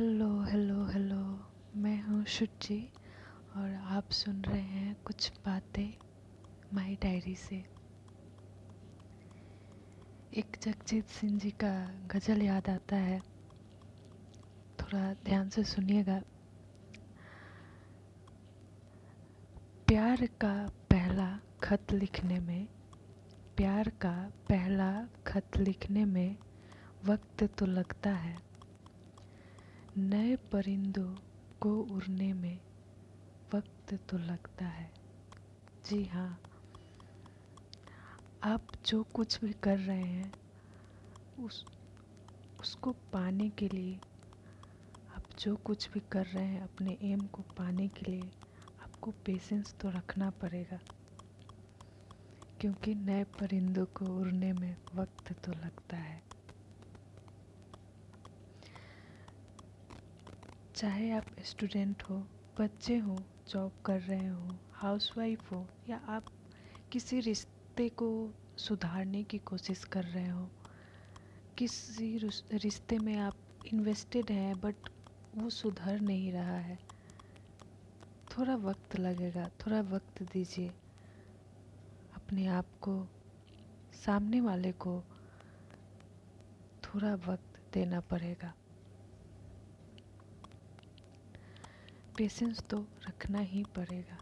Hello hello hello मैं हूँ शुचि और आप सुन रहे हैं कुछ बातें माई डायरी से। एक जगजीत सिंह जी का गज़ल याद आता है। थोड़ा ध्यान से सुनिएगा। प्यार का पहला खत लिखने में, प्यार का पहला खत लिखने में वक्त तो लगता है। नए परिंदों को उड़ने में वक्त तो लगता है। जी हाँ आप जो कुछ भी कर रहे हैं, उस, उसको पाने के लिए, आप जो कुछ भी कर रहे हैं, अपने एम को पाने के लिए आपको पेशेंस तो रखना पड़ेगा। क्योंकि नए परिंदों को उड़ने में वक्त तो लगता है। चाहे आप स्टूडेंट हो, बच्चे हो, जॉब कर रहे हो हाउसवाइफ हो, या आप किसी रिश्ते को सुधारने की कोशिश कर रहे हो, किसी रिश्ते में आप इन्वेस्टेड हैं बट वो सुधर नहीं रहा है, थोड़ा वक्त लगेगा, थोड़ा वक्त दीजिए। अपने आप को, सामने वाले को थोड़ा वक्त देना पड़ेगा। पेशेंस तो रखना ही पड़ेगा।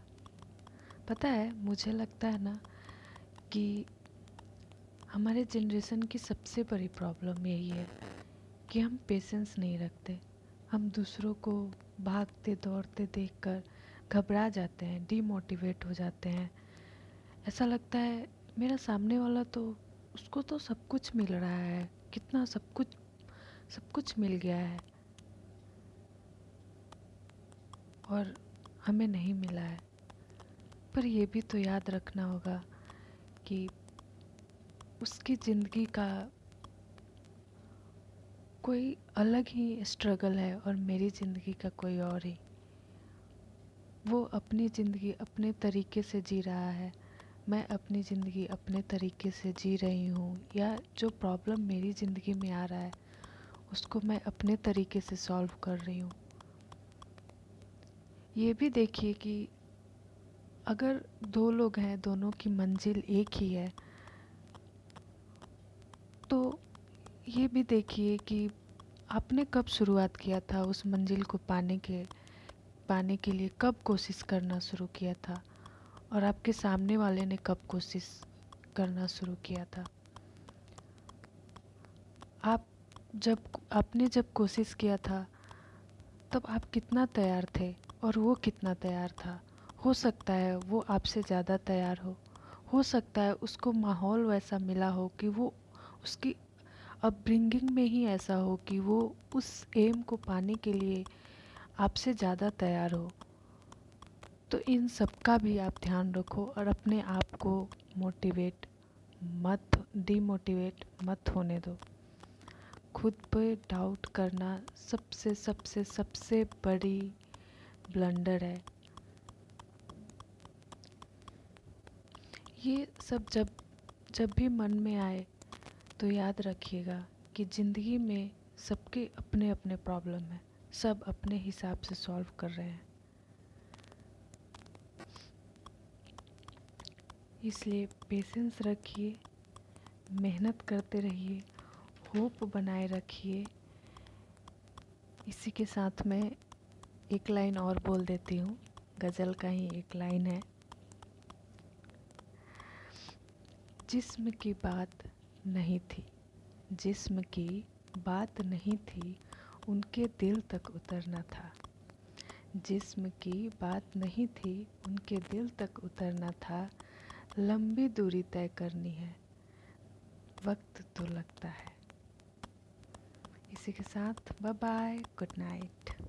पता है, मुझे लगता है ना कि हमारे जनरेशन की सबसे बड़ी प्रॉब्लम यही है कि हम पेशेंस नहीं रखते। हम दूसरों को भागते, दौड़ते देखकर घबरा जाते हैं डीमोटिवेट हो जाते हैं। ऐसा लगता है, मेरा सामने वाला तो उसको तो सब कुछ मिल रहा है, कितना सब कुछ सब कुछ मिल गया है। और हमें नहीं मिला है। पर यह भी तो याद रखना होगा कि उसकी ज़िंदगी का कोई अलग ही स्ट्रगल है और मेरी ज़िंदगी का कोई और ही। वो अपनी ज़िंदगी अपने तरीके से जी रहा है। मैं अपनी ज़िंदगी अपने तरीके से जी रही हूँ या जो प्रॉब्लम मेरी ज़िंदगी में आ रहा है, उसको मैं अपने तरीके से सॉल्व कर रही हूँ। ये भी देखिए कि अगर दो लोग हैं, दोनों की मंजिल एक ही है तो ये भी देखिए कि आपने कब शुरुआत किया था उस मंजिल को पाने के पाने के लिए? कब कोशिश करना शुरू किया था? और आपके सामने वाले ने कब कोशिश करना शुरू किया था? आप जब, आपने जब कोशिश किया था, तब आप कितना तैयार थे? और वो कितना तैयार था? हो सकता है वो आपसे ज़्यादा तैयार हो। हो सकता है उसको माहौल वैसा मिला हो कि वो उसकी अपब्रिंगिंग में ही ऐसा हो कि वो उस एम को पाने के लिए आपसे ज़्यादा तैयार हो। तो इन सब का भी आप ध्यान रखो और अपने आप को मोटिवेट मत डीमोटिवेट मत होने दो। खुद पे डाउट करना सबसे सबसे सबसे बड़ी ब्लंडर है। ये सब जब जब भी मन में आए तो याद रखिएगा कि ज़िंदगी में सबके अपने अपने प्रॉब्लम हैं, सब अपने हिसाब से सॉल्व कर रहे हैं। इसलिए पेशेंस रखिए, मेहनत करते रहिए होप बनाए रखिए। इसी के साथ में एक लाइन और बोल देती हूँ। गज़ल का ही एक लाइन है। जिस्म की बात नहीं थी, जिस्म की बात नहीं थी, उनके दिल तक उतरना था। जिस्म की बात नहीं थी, उनके दिल तक उतरना था। लंबी दूरी तय करनी है, वक्त तो लगता है। इसी के साथ बाय बाय गुड नाइट